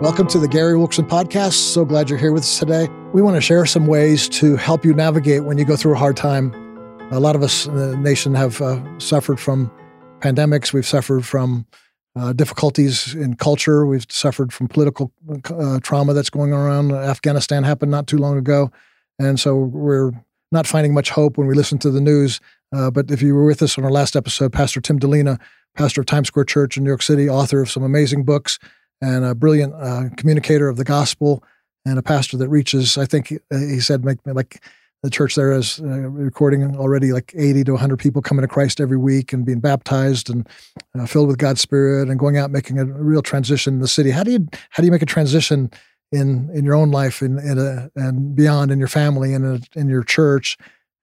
Welcome to the Gary Wilkerson Podcast. So glad you're here with us today. We want to share some ways to help you navigate when you go through a hard time. A lot of us in the nation have uh, suffered from pandemics, we've suffered from uh, difficulties in culture, we've suffered from political uh, trauma that's going on around. Afghanistan happened not too long ago. And so we're not finding much hope when we listen to the news. Uh, but if you were with us on our last episode, Pastor Tim Dilena, pastor of Times Square Church in New York City, author of some amazing books, and a brilliant uh, communicator of the gospel and a pastor that reaches, I think he said, make, like the church there is uh, recording already like 80 to 100 people coming to Christ every week and being baptized and uh, filled with God's Spirit and going out making a real transition in the city. How do you how do you make a transition in in your own life and and beyond in your family and in, in your church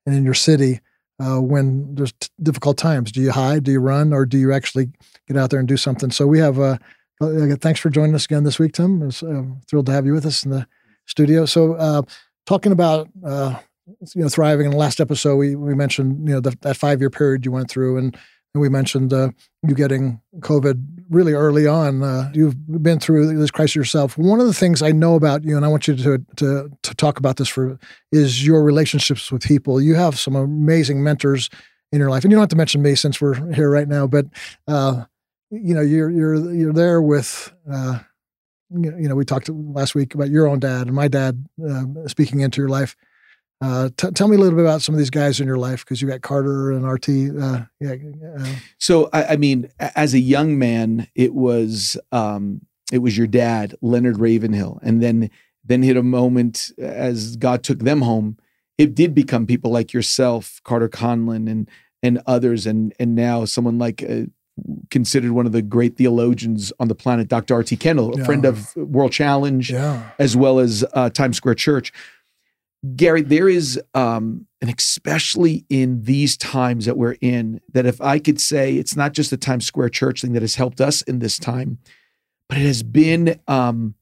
and in your city uh, when there's difficult times? Do you hide? Do you run? Or do you actually get out there and do something? So we have a uh, thanks for joining us again this week, Tim. I was uh, thrilled to have you with us in the studio. So, uh, talking about uh, you know thriving in the last episode, we we mentioned you know the, that five year period you went through, and, and we mentioned uh, you getting COVID really early on. Uh, you've been through this crisis yourself. One of the things I know about you, and I want you to to to talk about this for, is your relationships with people. You have some amazing mentors in your life, and you don't have to mention me since we're here right now, but you know you're you're you're there with uh, you know we talked last week about your own dad and my dad uh, speaking into your life uh, t- tell me a little bit about some of these guys in your life because you got Carter and RT. Uh, yeah. Uh. so I, I, mean, as a young man, it was um, it was your dad, Leonard Ravenhill, and then then hit a moment as God took them home. It did become people like yourself, Carter Conlon, and and others, and and now someone like uh, considered one of the great theologians on the planet, Dr. R.T. Kendall, a yeah. friend of World Challenge, yeah. as well as uh, Times Square Church. Gary, there is, um, and especially in these times that we're in, that if I could say it's not just the Times Square Church thing that has helped us in this time, but it has been um,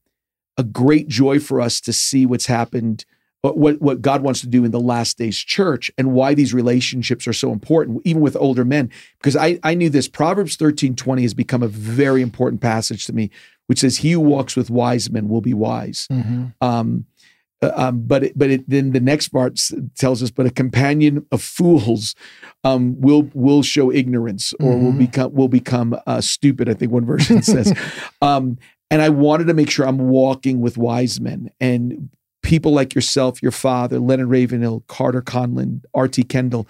a great joy for us to see what's happened what what God wants to do in the last days church and why these relationships are so important, even with older men. Because I, I knew this. Proverbs 13 20 has become a very important passage to me, which says, He who walks with wise men will be wise. Mm-hmm. Um, uh, um, but it, but it, then the next part tells us, but a companion of fools um, will will show ignorance or mm-hmm. will become will become uh, stupid. I think one version says. um, and I wanted to make sure I'm walking with wise men and people like yourself, your father, Leonard Ravenhill, Carter Conlon, R.T. Kendall,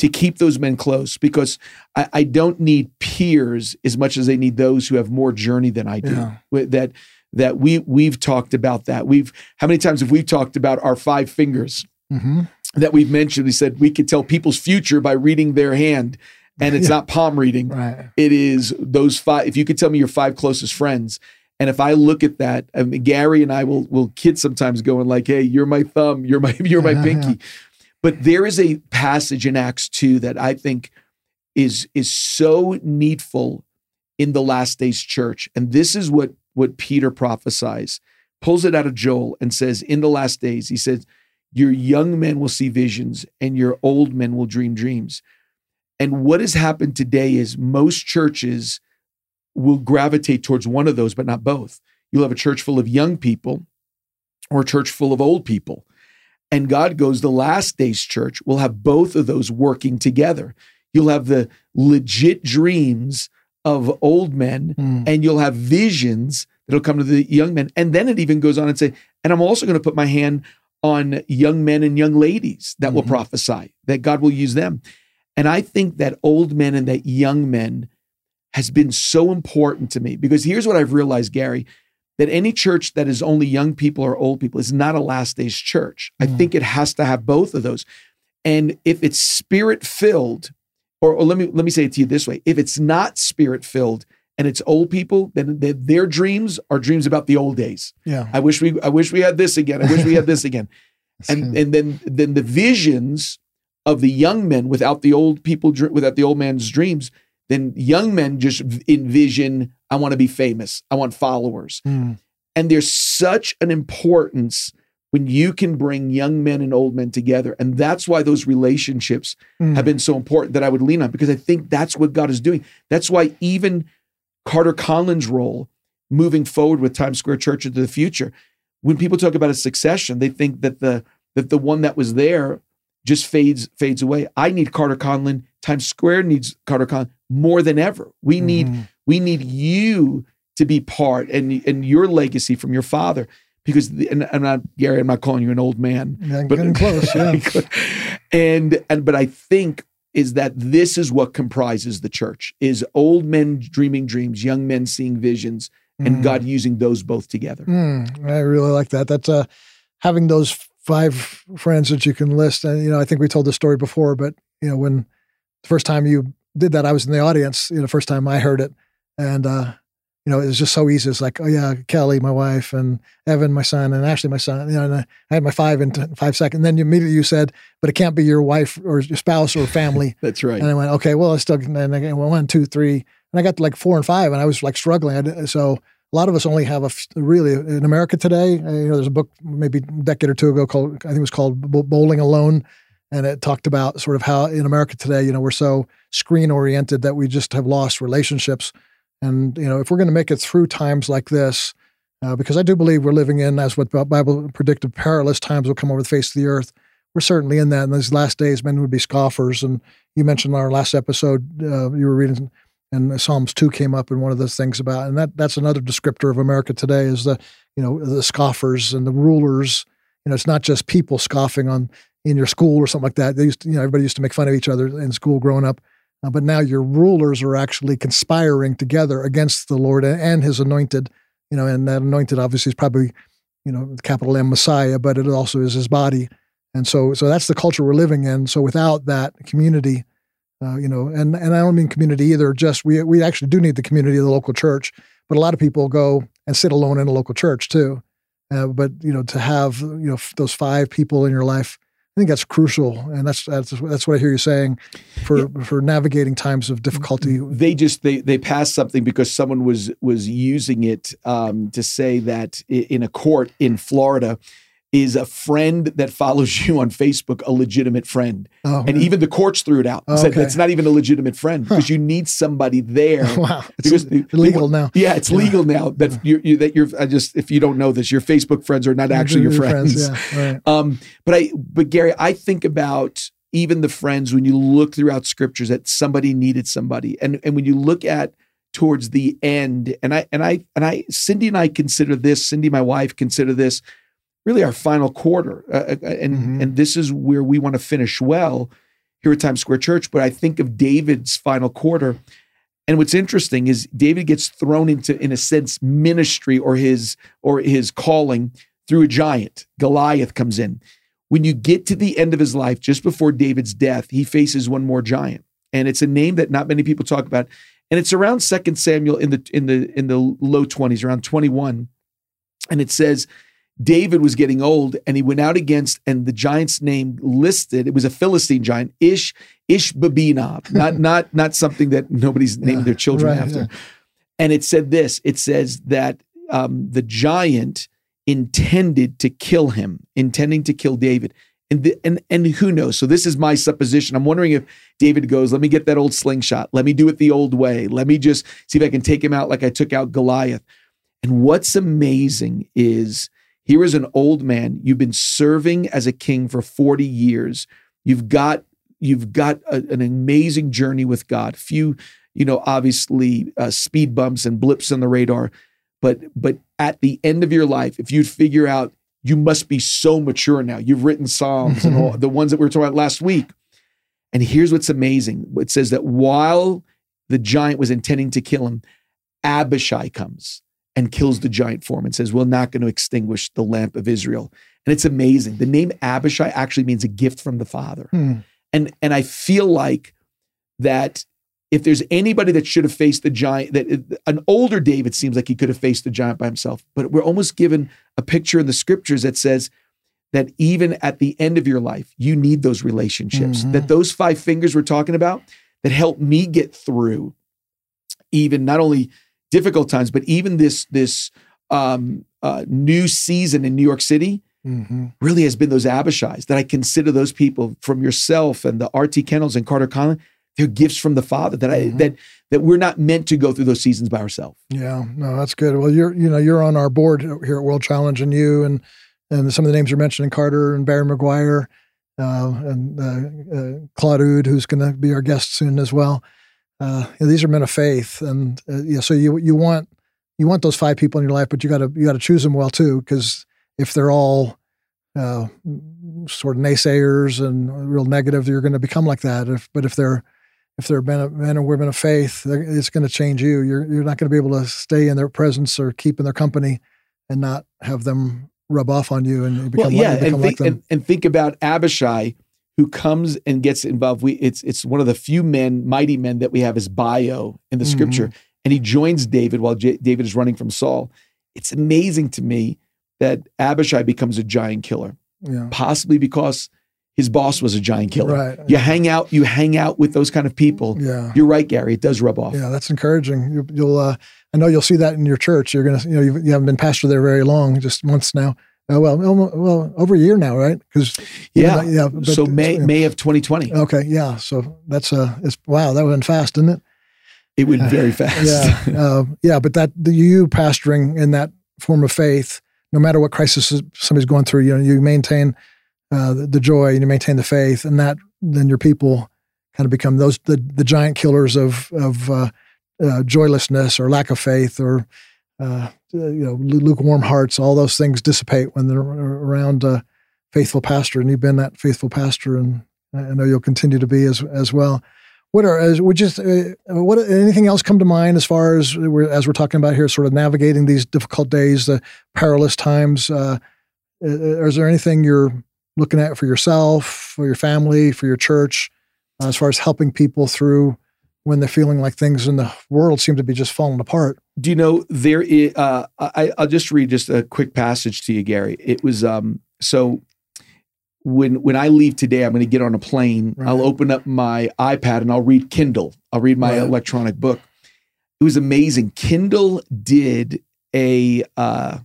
to keep those men close because I, I, don't need peers as much as they need those who have more journey than I do. Yeah. That that we we've talked about that. We've how many times have we talked about our five fingers mm-hmm. that we've mentioned? We said we could tell people's future by reading their hand. And it's yeah. not palm reading. Right. It is those five. If you could tell me your five closest friends, and if I look at that, I mean, Gary and I will will kid sometimes going like, "Hey, you're my thumb, you're my you're my pinky." But there is a passage in Acts 2 that I think is is so needful in the last days church. And this is what what Peter prophesies. Pulls it out of Joel and says, "In the last days," he says, "Your young men will see visions and your old men will dream dreams." And what has happened today is most churches will gravitate towards one of those, but not both. You'll have a church full of young people or a church full of old people. And God goes, the last days church will have both of those working together. You'll have the legit dreams of old men, mm. and you'll have visions that'll come to the young men. And then it even goes on and say, and I'm also going to put my hand on young men and young ladies that mm-hmm. will prophesy, that God will use them. And I think that old men and that young men has been so important to me because here's what I've realized, Gary, that any church that is only young people or old people is not a last days church. Mm. I think it has to have both of those. And if it's spirit filled, or, or, let me let me say it to you this way: if it's not spirit filled and it's old people, then they, their dreams are dreams about the old days. Yeah, I wish we I wish we had this again. I wish we had this again. and and then then the visions of the young men without the old people without the old man's dreams then young men just envision, I want to be famous, I want followers. Mm. And there's such an importance when you can bring young men and old men together. And that's why those relationships mm. have been so important that I would lean on because I think that's what God is doing. That's why even Carter Conlon's role moving forward with Times Square Church into the future. When people talk about a succession, they think that the that the one that was there just fades fades away. I need Carter Conlon. Times Square needs Carter Conlon more than ever. We need Mm-hmm. we need you to be part and and your legacy from your father because the, and I'm not Gary. I'm not calling you an old man, Yeah, getting close. Yeah. and and but I think is that this is what comprises the church is old men dreaming dreams, young men seeing visions, and Mm. God using those both together. Mm, I really like that. That's uh, having those five friends that you can list. And you know, I think we told the story before, but you know, when the first time you did that, I was in the audience. You know, first time I heard it, and uh, you know, it was just so easy. It's like, oh yeah, Kelly, my wife, and Evan, my son, and Ashley, my son. You know, and I, I had my five in t- five seconds. And then immediately you said, but it can't be your wife or your spouse or family. That's right. And I went, okay, well, I still, and I went one, two, three, and I got to like four and five, and I was like struggling. I so a lot of us only have a really in America today. uh, You know, there's a book maybe a decade or two ago called I think it was called Bowling Alone, and it talked about sort of how in America today, you know, we're so screen oriented that we just have lost relationships. And you know, if we're going to make it through times like this, uh, because I do believe we're living in, as what the Bible predicted, perilous times will come over the face of the earth. We're certainly in that. In these last days, men would be scoffers. And you mentioned in our last episode, uh, you were reading, and Psalms two came up, and one of those things about, and that that's another descriptor of America today is the, you know, the scoffers and the rulers. You know, it's not just people scoffing on in your school or something like that. They used, to, you know, everybody used to make fun of each other in school growing up. Uh, but now your rulers are actually conspiring together against the Lord and, His anointed. You know, and that anointed obviously is probably, you know, capital M Messiah, but it also is His body. And so, so that's the culture we're living in. So without that community, uh, you know, and and I don't mean community either. Just we we actually do need the community of the local church, but a lot of people go and sit alone in a local church too. Uh, but you know, to have you know f- those five people in your life, I think that's crucial, and that's that's that's what I hear you saying for for navigating times of difficulty. they just they they passed something because someone was was using it um, to say that in a court in Florida is a friend that follows you on Facebook a legitimate friend, Oh, and even the courts threw it out. and Said Okay. that's not even a legitimate friend because you need somebody there. wow, it's illegal now. Yeah, it's legal now that you're, you that you're. I just if you don't know this, your Facebook friends are not actually your friends. Yeah, right. Um, but I, but Gary, I think about even the friends when you look throughout scriptures that somebody needed somebody, and and when you look at towards the end, and I and I and I, Cindy and I consider this. Cindy, my wife, consider this really our final quarter, uh, uh, and Mhm. and this is where we want to finish well here at Times Square Church. But I think of David's final quarter. And what's interesting is David gets thrown into, in a sense, ministry or his or his calling through a giant. Goliath comes in. When you get to the end of his life, just before David's death, he faces one more giant, and it's a name that not many people talk about. And it's around Second Samuel in the in the in the low twenties, around twenty one, and it says David was getting old, and he went out against, and the giant's name listed. It was a Philistine giant, Ish Ishbi-benob, not not not something that nobody's named Yeah, their children right, after. yeah. And it said this: it says that um, the giant intended to kill him, intending to kill David. And, the, and and who knows? So this is my supposition. I'm wondering if David goes, "Let me get that old slingshot. Let me do it the old way. Let me just see if I can take him out like I took out Goliath." And what's amazing is here is an old man. You've been serving as a king for 40 years. You've got you've got a- an amazing journey with God. Few, you know, obviously uh, speed bumps and blips on the radar, but but at the end of your life, if you'd figure out you must be so mature now. You've written Psalms and all the ones that we were talking about last week. And here's what's amazing. It says that while the giant was intending to kill him, Abishai comes and kills the giant form and says, We're not going to extinguish the lamp of Israel. And it's amazing. The name Abishai actually means a gift from the Father. Hmm. And and I feel like that if there's anybody that should have faced the giant, that an older David seems like he could have faced the giant by himself. But we're almost given a picture in the scriptures that says that even at the end of your life, you need those relationships. Mhm. That those five fingers we're talking about that help me get through even not only difficult times, but even this this um, uh, new season in New York City Mhm. really has been those Abishais that I consider those people from yourself and the R.T. Kendalls and Carter Conlon. They're gifts from the Father that I Mhm. that that we're not meant to go through those seasons by ourselves. Yeah, no, that's good. Well, you're you know you're on our board here at World Challenge, and you and and some of the names you're mentioning, Carter and Barry McGuire, uh, and uh, uh, Claude Houde, who's going to be our guest soon as well. Uh, you know, these are men of faith, and uh, yeah, so you you want you want those five people in your life, but you got to you got to choose them well too, because if they're all uh, sort of naysayers and real negative, you're going to become like that. If, but if they're if they're men, men and women of faith, it's going to change you. You're you're not going to be able to stay in their presence or keep in their company and not have them rub off on you and become, well, yeah, become and, think, like and, and think about Abishai, who comes and gets involved. We it's it's one of the few men, mighty men that we have as bio in the scripture, Mm-hmm. and he joins David while J- David is running from Saul. It's amazing to me that Abishai becomes a giant killer, yeah, possibly because his boss was a giant killer. right. You hang out, you hang out with those kind of people. Yeah, You're right, Gary. It does rub off. yeah, that's encouraging. You, you'll, uh, I know you'll see that in your church. You're gonna, you know, you haven't been pastor there very long, just months now. Uh, well, well, over a year now, right? Because Yeah. yeah. but- so May. May of 2020, Okay, yeah. So that's uh, it's wow, that went fast, didn't it? it went very fast. Yeah, uh, yeah. But that the, you pastoring in that form of faith, no matter what crisis somebody's going through, you know, you maintain uh, the, the joy and you maintain the faith, and that then your people kind of become those the the giant killers of of uh, uh, joylessness or lack of faith or uh, you know lukewarm hearts. All those things dissipate when they're around a faithful pastor, and you've been that faithful pastor, and I know you'll continue to be as as well. What are as we just uh, what anything else come to mind as far as we're as we're talking about here, sort of navigating these difficult days, the perilous times? Uh, uh, is there anything you're looking at for yourself, for your family, for your church, uh, as far as helping people through when they're feeling like things in the world seem to be just falling apart? Do you know there is? Uh, I, I'll just read just a quick passage to you, Gary. It was um, so when when I leave today, I'm going to get on a plane. Right. I'll open up my iPad and I'll read Kindle. I'll read my Right. electronic book. It was amazing. Kindle did a uh,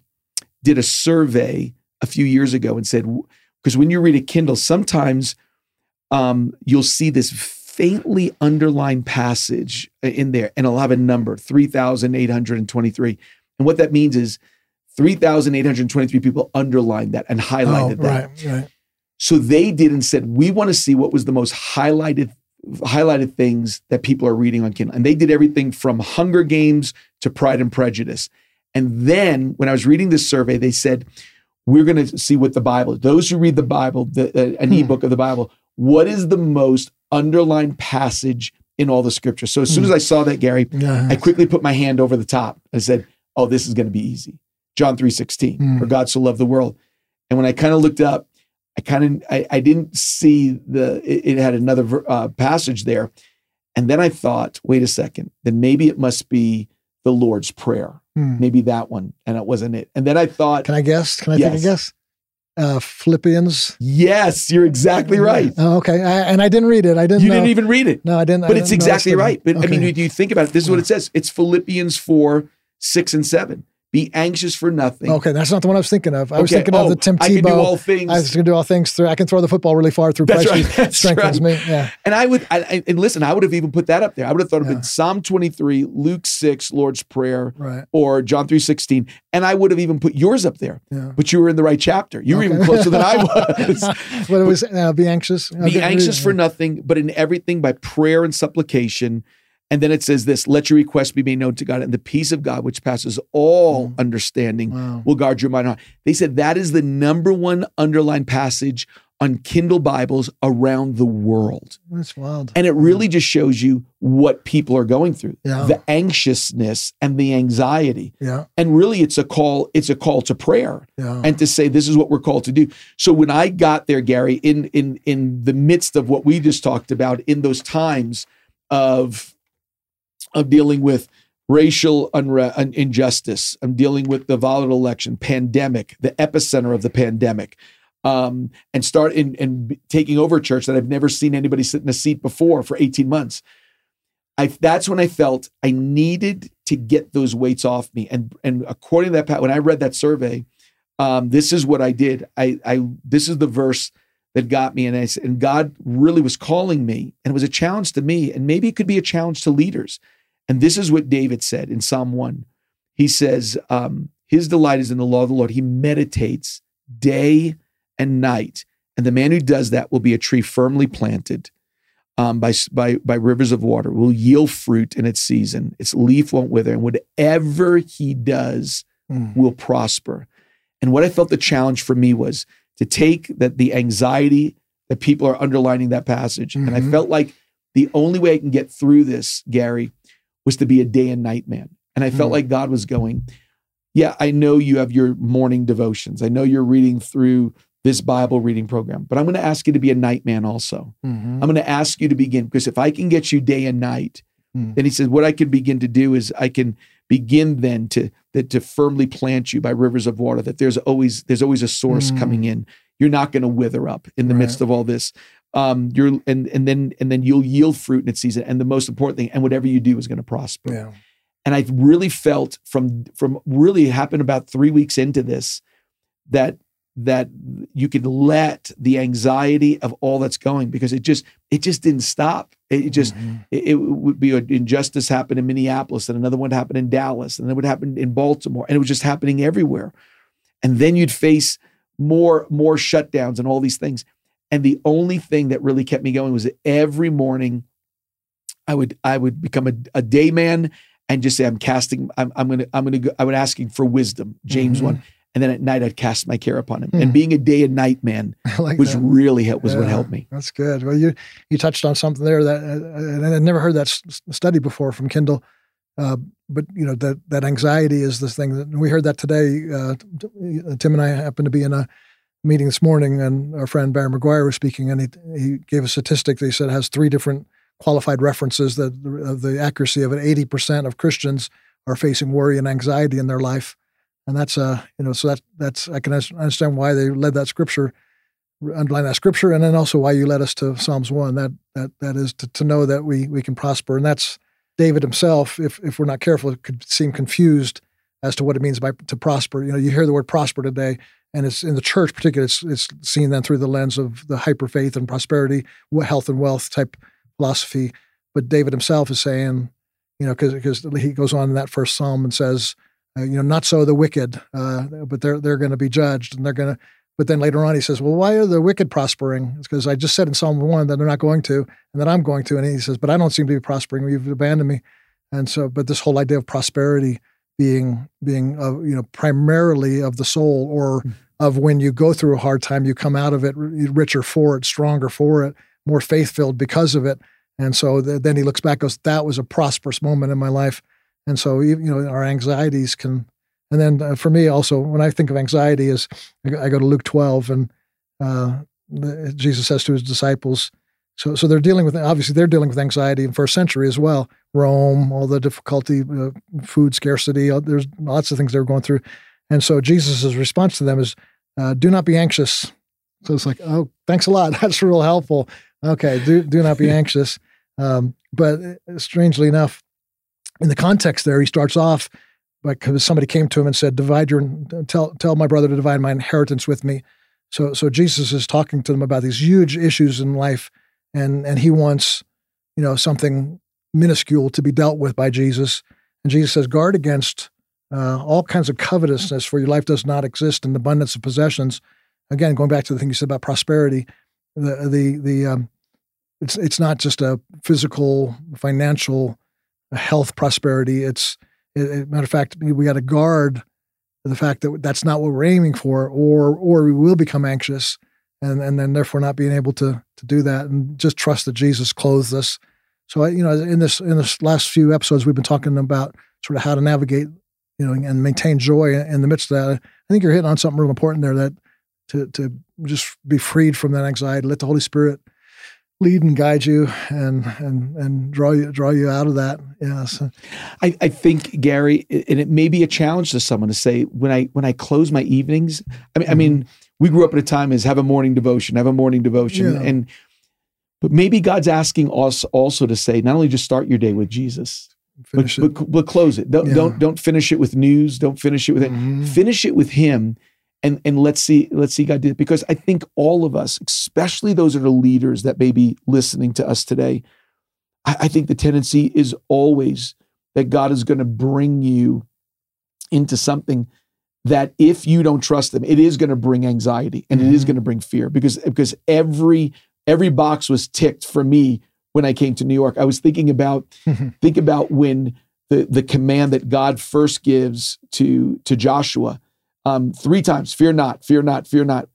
did a survey a few years ago and said because when you read a Kindle, sometimes um, you'll see this faintly underlined passage in there, and it'll have a number three thousand eight hundred and twenty three. And what that means is three thousand eight hundred twenty three people underlined that and highlighted oh, that. right, right. So they did and said, we want to see what was the most highlighted highlighted things that people are reading on Kindle. And they did everything from Hunger Games to Pride and Prejudice. And then when I was reading this survey, they said, we're going to see what the Bible, those who read the Bible, the, uh, an Hmm. ebook of the Bible, what is the most underlined passage in all the scriptures? So as soon Hmm. as I saw that, Gary, Yeah. I quickly put my hand over the top and said, "Oh, this is going to be easy." John three sixteen, Mm. for God so loved the world. And when I kind of looked up, I kind of I, I didn't see the it, it had another uh, passage there, and then I thought, wait a second, then maybe it must be the Lord's prayer, Hmm. maybe that one, and it wasn't it. And then I thought, Can I guess? Can I take a guess? Uh, Philippians. yes, you're exactly right. Oh, okay. I, and I didn't read it. I didn't. You know. didn't even read it. No, I didn't. I But it's didn't exactly right. But I mean, Okay. do you think about it? This is what it says. It's Philippians 4, 6, and 7. Be anxious for nothing. Okay, that's not the one I was thinking of. I was Okay. thinking of Oh, the Tim Tebow. I can do all things. I was to do all things through. I can throw the football really far through That's Christ right. That's strengthens right. me. Yeah. And I would, I, I- and listen, I would have even put that up there. I would have thought Yeah. been Psalm 23, Luke 6, Lord's Prayer, Right. or John 3, 16. And I would have even put yours up there. Yeah. But you were in the right chapter. You were even closer than I was. but it was uh, be anxious. Be anxious for nothing, but in everything by prayer and supplication. And then it says this let your requests be made known to God, and the peace of God, which passes all Mm. understanding, Wow. will guard your mind. and heart. They said that is the number one underlined passage on Kindle Bibles around the world. That's wild. And it really just shows you what people are going through Yeah. the anxiousness and the anxiety. Yeah. And really, it's a call, it's a call to prayer Yeah. and to say this is what we're called to do. So when I got there, Gary, in in in the midst of what we just talked about, in those times of of dealing with racial unre- injustice, I'm dealing with the volatile election, pandemic, the epicenter of the pandemic, um, and start in and taking over a church that I've never seen anybody sit in a seat before for 18 months. I, that's when I felt I needed to get those weights off me. And and according to that, when I read that survey, um, this is what I did. I, I this is the verse that got me, and I and God really was calling me, and it was a challenge to me, and maybe it could be a challenge to leaders. And this is what David said in Psalm 1. He says, um, His delight is in the law of the Lord. He meditates day and night. And the man who does that will be a tree firmly planted um, by, by, by rivers of water, will yield fruit in its season. Its leaf won't wither. And whatever he does mm. will prosper. And what I felt the challenge for me was to take that the anxiety that people are underlining that passage. Mm-hmm. And I mm-hmm. felt like the only way I can get through this, Gary, was to be a day and night man. And I felt mm. like God was going, Yeah, I know you have your morning devotions. I know you're reading through this Bible reading program, but I'm going to ask you to be a night man also. Mm-hmm. I'm going to ask you to begin because if I can get you day and night, mm. then he says, what I can begin to do is I can begin then to that to firmly plant you by rivers of water. That there's always there's always a source mm. coming in. You're not going to wither up in the right. midst of all this. Um, you're and and then and then you'll yield fruit in its season. And the most important thing, and whatever you do is going to prosper. Yeah. And I really felt from from really happened about three weeks into this that that you could let the anxiety of all that's going because it just it just didn't stop it just mm-hmm. it, it, would be an injustice happen in minneapolis and another one happened in dallas and then would happen in baltimore and it was just happening everywhere and then you'd face more more shutdowns and all these things and the only thing that really kept me going was that every morning i would i would become a, a day man and just say i'm casting i'm, I'm gonna i'm gonna go i would asking for wisdom james mm-hmm. 1 and then at night I'd cast my care upon him. Hmm. And being a day and night man like was that. really was yeah, what helped me. That's good. Well, you you touched on something there that uh, and I'd never heard that s- study before from Kindle. Uh, but you know that that anxiety is this thing that we heard that today. Uh, Tim and I happened to be in a meeting this morning, and our friend Barry McGuire was speaking, and he he gave a statistic. He said has three different qualified references that the accuracy of it. Eighty percent of Christians are facing worry and anxiety in their life. And that's uh you know so that that's I can understand why they led that scripture underline that scripture and then also why you led us to Psalms one. That that that is to, to know that we we can prosper. And that's David himself if if we're not careful could seem confused as to what it means by to prosper. You know you hear the word prosper today and it's in the church particularly it's it's seen then through the lens of the hyper faith and prosperity health and wealth type philosophy but David himself is saying you know because he goes on in that first psalm and says uh, you know, not so the wicked, uh, but they're they're going to be judged, and they're going to. But then later on, he says, "Well, why are the wicked prospering?" It's because I just said in Psalm one that they're not going to, and that I'm going to. And he says, "But I don't seem to be prospering. You've abandoned me." And so, but this whole idea of prosperity being being uh, you know primarily of the soul, or mm. of when you go through a hard time, you come out of it richer for it, stronger for it, more faith filled because of it. And so the, then he looks back, goes, "That was a prosperous moment in my life." And so, you know, our anxieties can, and then uh, for me also, when I think of anxiety is I go to Luke 12 and uh, Jesus says to his disciples, so, so they're dealing with, obviously they're dealing with anxiety in first century as well. Rome, all the difficulty, uh, food scarcity, uh, there's lots of things they're going through. And so Jesus' response to them is, uh, do not be anxious. So it's like, oh, thanks a lot. That's real helpful. Okay, do, do not be anxious. Um, but uh, strangely enough, in the context there, he starts off because somebody came to him and said, "Divide your tell tell my brother to divide my inheritance with me." So so Jesus is talking to them about these huge issues in life, and and he wants you know something minuscule to be dealt with by Jesus, and Jesus says, "Guard against." Uh, all kinds of covetousness, for your life does not exist in abundance of possessions. Again, going back to the thing you said about prosperity, the the the um, it's it's not just a physical, financial health, prosperity. It's it, matter of fact, we got to guard the fact that that's not what we're aiming for, or or we will become anxious, and and then therefore not being able to to do that, and just trust that Jesus clothes us. So you know, in this in this last few episodes, we've been talking about sort of how to navigate, you know, and maintain joy in the midst of that. I think you're hitting on something real important there that to to just be freed from that anxiety, let the Holy Spirit lead and guide you and and and draw you draw you out of that yes I, I think gary and it may be a challenge to someone to say when i when i close my evenings i mean mm-hmm. i mean we grew up at a time as have a morning devotion have a morning devotion yeah. and but maybe god's asking us also to say not only just start your day with jesus but, but, but, close it don't, yeah. don't don't finish it with news don't finish it with mm-hmm. it finish it with him and and let's see let's see God do it because I think all of us, especially those that are leaders that may be listening to us today, I, I think the tendency is always that God is going to bring you into something that if you don't trust them, it is going to bring anxiety and mm-hmm. it is mm-hmm. going to bring fear because because every every box was ticked for me when I came to New York. I was thinking about think about when the the command that God first gives to to Joshua um, three times: "Fear not, fear not, fear not."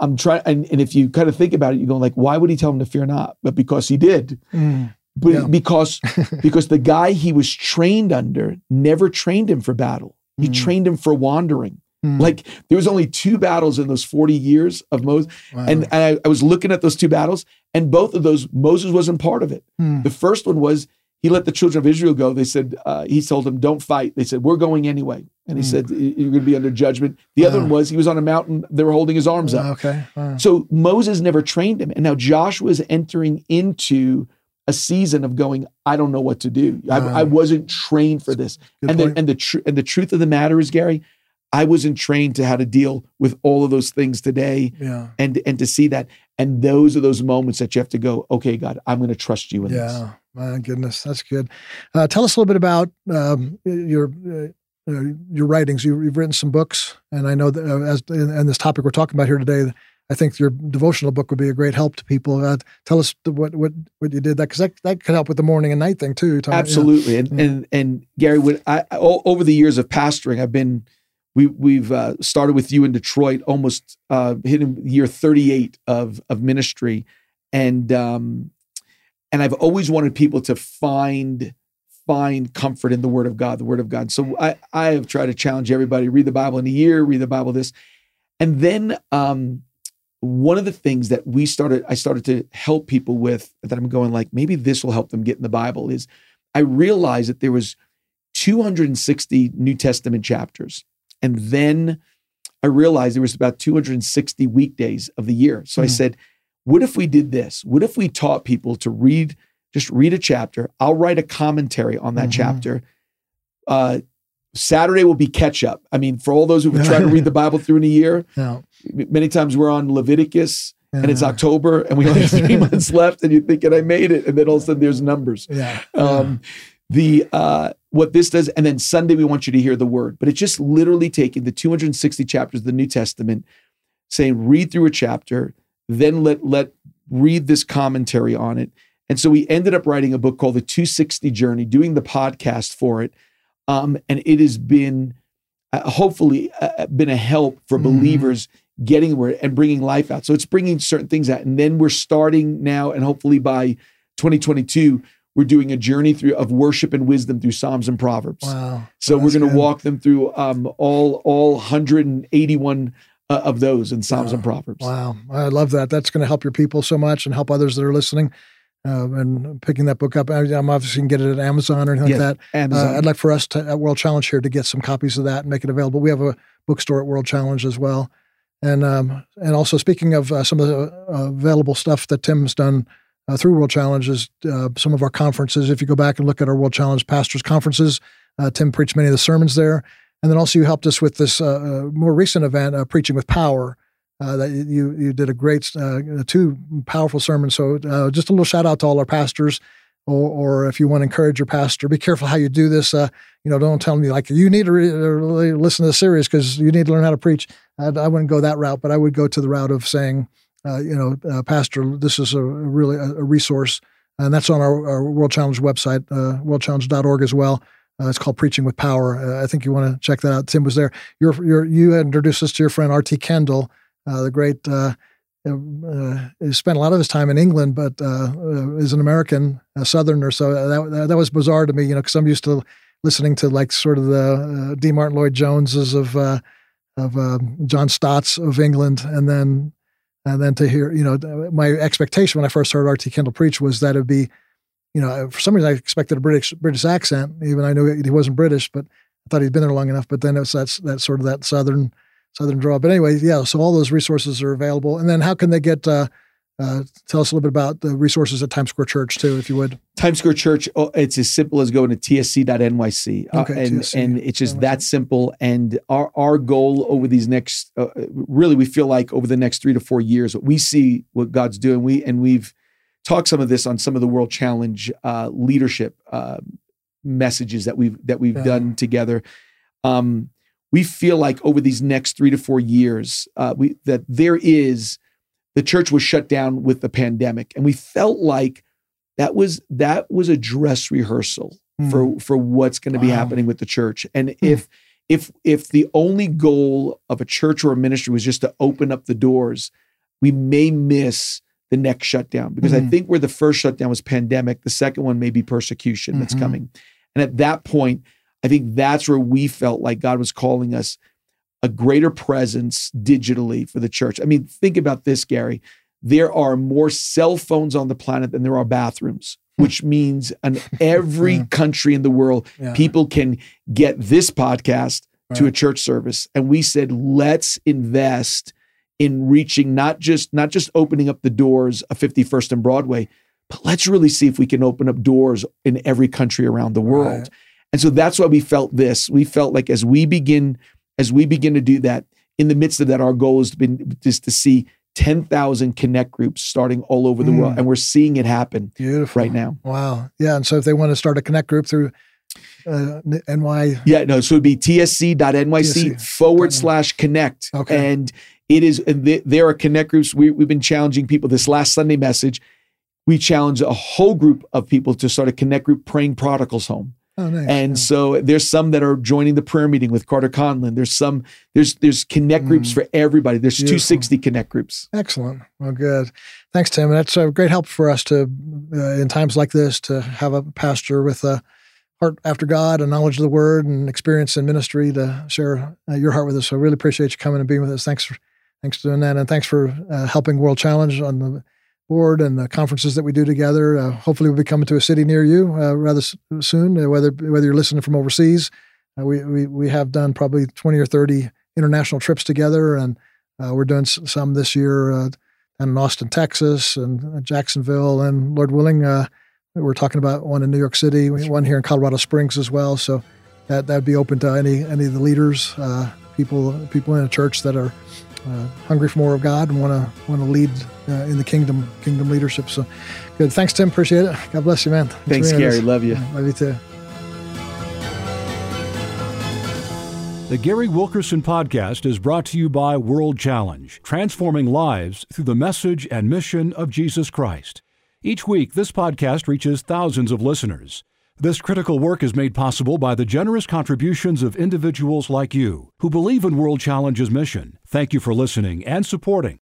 I'm trying, and, and if you kind of think about it, you go like, "Why would he tell him to fear not?" But because he did. Mm. But yeah. because because the guy he was trained under never trained him for battle. He mm. trained him for wandering. Mm. Like there was only two battles in those 40 years of Moses. Wow. And, and I, I, was looking at those two battles, and both of those, Moses wasn't part of it. Mm. The first one was he let the children of Israel go. They said, uh, he told them, don't fight. They said, we're going anyway. And he mm. said, you're going to be under judgment. The wow. other one was he was on a mountain. They were holding his arms up. Okay. Wow. So Moses never trained him. And now Joshua is entering into a season of going, I don't know what to do. I, I wasn't trained for this. And the, and the tr- and the truth of the matter is, Gary, I wasn't trained to how to deal with all of those things today. Yeah. And and to see that. And those are those moments that you have to go, okay, God, I'm going to trust you in yeah. this. Yeah. My goodness, that's good. Uh, tell us a little bit about um, your uh, uh your writings. You, have written some books, and I know that uh, as and this topic we're talking about here today, I think your devotional book would be a great help to people. Uh, tell us what what what you did that because that, that could help with the morning and night thing too. Tom, Absolutely, and, yeah. and and Gary, would I, over the years of pastoring, I've been we we've uh, started with you in Detroit, almost uh, hitting year thirty eight of of ministry, and um, and I've always wanted people to find find comfort in the Word of God, the Word of God. So I I have tried to challenge everybody: read the Bible in a year, read the Bible this, and then. Um, one of the things that we started, I started to help people with that I'm going like, maybe this will help them get in the Bible is I realized that there was 260 New Testament chapters. And then I realized there was about 260 weekdays of the year. So mm. I said, what if we did this? What if we taught people to read, just read a chapter? I'll write a commentary on that mm-hmm. chapter. Uh, Saturday will be catch up. I mean, for all those who have tried to read the Bible through in a year, yeah. many times we're on Leviticus yeah. and it's October and we only have three months left, and you're thinking, I made it. And then all of a sudden there's numbers. Yeah. Um, the uh, what this does, and then Sunday we want you to hear the word, but it's just literally taking the 260 chapters of the New Testament, saying read through a chapter, then let let read this commentary on it. And so we ended up writing a book called The 260 Journey, doing the podcast for it um, and it has been uh, hopefully uh, uh been a help for mm-hmm. believers getting word and bringing life out. So it's bringing certain things out, and then we're starting now, and hopefully by 2022 we're doing a journey through of worship and wisdom through Psalms and Proverbs. Wow! So we're going to walk them through um, all all 181 uh, of those in Psalms wow. and Proverbs. Wow! I love that. That's going to help your people so much and help others that are listening uh, and picking that book up. I, am obviously can get it at Amazon or anything yes, like that. Uh, I'd like for us to, at World Challenge here to get some copies of that and make it available. We have a bookstore at World Challenge as well. And um, and also speaking of uh, some of the uh, available stuff that Tim's done uh, through World Challenge is uh, some of our conferences. If you go back and look at our World Challenge pastors conferences, Tim preached many of the sermons there. And then also you helped us with this more recent event, Preaching with Power, uh, that you you did a great uh, two powerful sermons. So uh, just a little shout out to all our pastors, or, or if you want to encourage your pastor, be careful how you do this. Uh, you know, don't tell me like you need to re- uh, listen to the series because you need to learn how to preach. I, I, wouldn't go that route, but I would go to the route of saying, uh, you know, pastor, this is a, really a, a, resource, and that's on our, our World Challenge website, worldchallenge.org as well. Uh, it's called Preaching with Power. Uh, I think you want to check that out. Tim was there. You're, you're, you introduced us to your friend R.T. Kendall, the great uh, uh, he spent a lot of his time in England, but uh, is an American, a Southerner. So that that was bizarre to me, you know, because I'm used to listening to like sort of the uh, D. Martyn Lloyd-Joneses of uh, of John Stott's of England, and then and then to hear, you know, my expectation when I first heard R.T. Kendall preach was that it'd be, you know, for some reason I expected a British British accent, even I knew he wasn't British, but I thought he'd been there long enough. But then it was that's that sort of that Southern Southern Draw. But anyway, yeah, so all those resources are available. And then how can they get, uh, uh, tell us a little bit about the resources at Times Square Church too, if you would. Times Square Church, oh, it's as simple as going to tsc.nyc. Uh, okay, uh, and, TSC. and it's just NYC. that simple. And our, our goal over these next, uh, really, we feel like over the next three to four years, what we see what God's doing. We And we've talked some of this on some of the World Challenge uh, leadership messages that we've that we've Yeah. done together. Um, we feel like over these next three to four years, uh, we that there is the church was shut down with the pandemic, and we felt like that was that was a dress rehearsal Hmm. for for what's going to be happening with the church. And if if if the only goal of a church or a ministry was just to open up the doors, we may miss the next shutdown because I Mhm. think where the first shutdown was pandemic, the second one may be persecution that's Mhm. coming. And at that point, I think that's where we felt like God was calling us a greater presence digitally for the church. I mean, think about this, Gary. There are more cell phones on the planet than there are bathrooms, which means in every Hmm. country in the world, Yeah. people can get this podcast to a church service. And we said, let's invest in reaching not just not just opening up the doors of 51st and Broadway, but let's really see if we can open up doors in every country around the world. Right. And so that's why we felt this. We felt like as we begin, as we begin to do that, in the midst of that, our goal has been just to see 10,000 connect groups starting all over the Mm. world. And we're seeing it happen Beautiful. right now. Wow. Yeah. And so if they want to start a connect group through uh, NY, Yeah, no, so it'd be tsc.nyc TSC. forward slash connect. Okay. And it is, and th- there are connect groups. We, we've been challenging people this last Sunday message. We challenged a whole group of people to start a connect group praying prodigals home. Oh, nice. And Yeah. so there's some that are joining the prayer meeting with Carter Conlon. There's some, there's, there's connect groups Mm. for everybody. There's Beautiful. 260 connect groups. Excellent. Well, good. Thanks, Tim. And that's a great help for us to, uh, in times like this, to have a pastor with a heart after God and knowledge of the Word and experience in ministry to share uh, your heart with us. So, I really appreciate you coming and being with us. Thanks for, thanks for doing that, and thanks for uh, helping World Challenge on the board and the conferences that we do together. Uh, hopefully, we'll be coming to a city near you uh, rather s- soon. Uh, whether whether you're listening from overseas, uh, we, we we have done probably twenty or thirty international trips together, and uh, we're doing s- some this year uh, in Austin, Texas, and Jacksonville, and Lord willing, we're talking about one in New York City, one here in Colorado Springs as well. So that that'd be open to any any of the leaders, people people in a church that are uh, hungry for more of God and want to want to lead uh, in the kingdom kingdom leadership. So good. Thanks, Tim. Appreciate it. God bless you, man. for Thanks, Gary. Love you. Love you too. The Gary Wilkerson Podcast is brought to you by World Challenge, transforming lives through the message and mission of Jesus Christ. Each week, this podcast reaches thousands of listeners. This critical work is made possible by the generous contributions of individuals like you who believe in World Challenge's mission. Thank you for listening and supporting.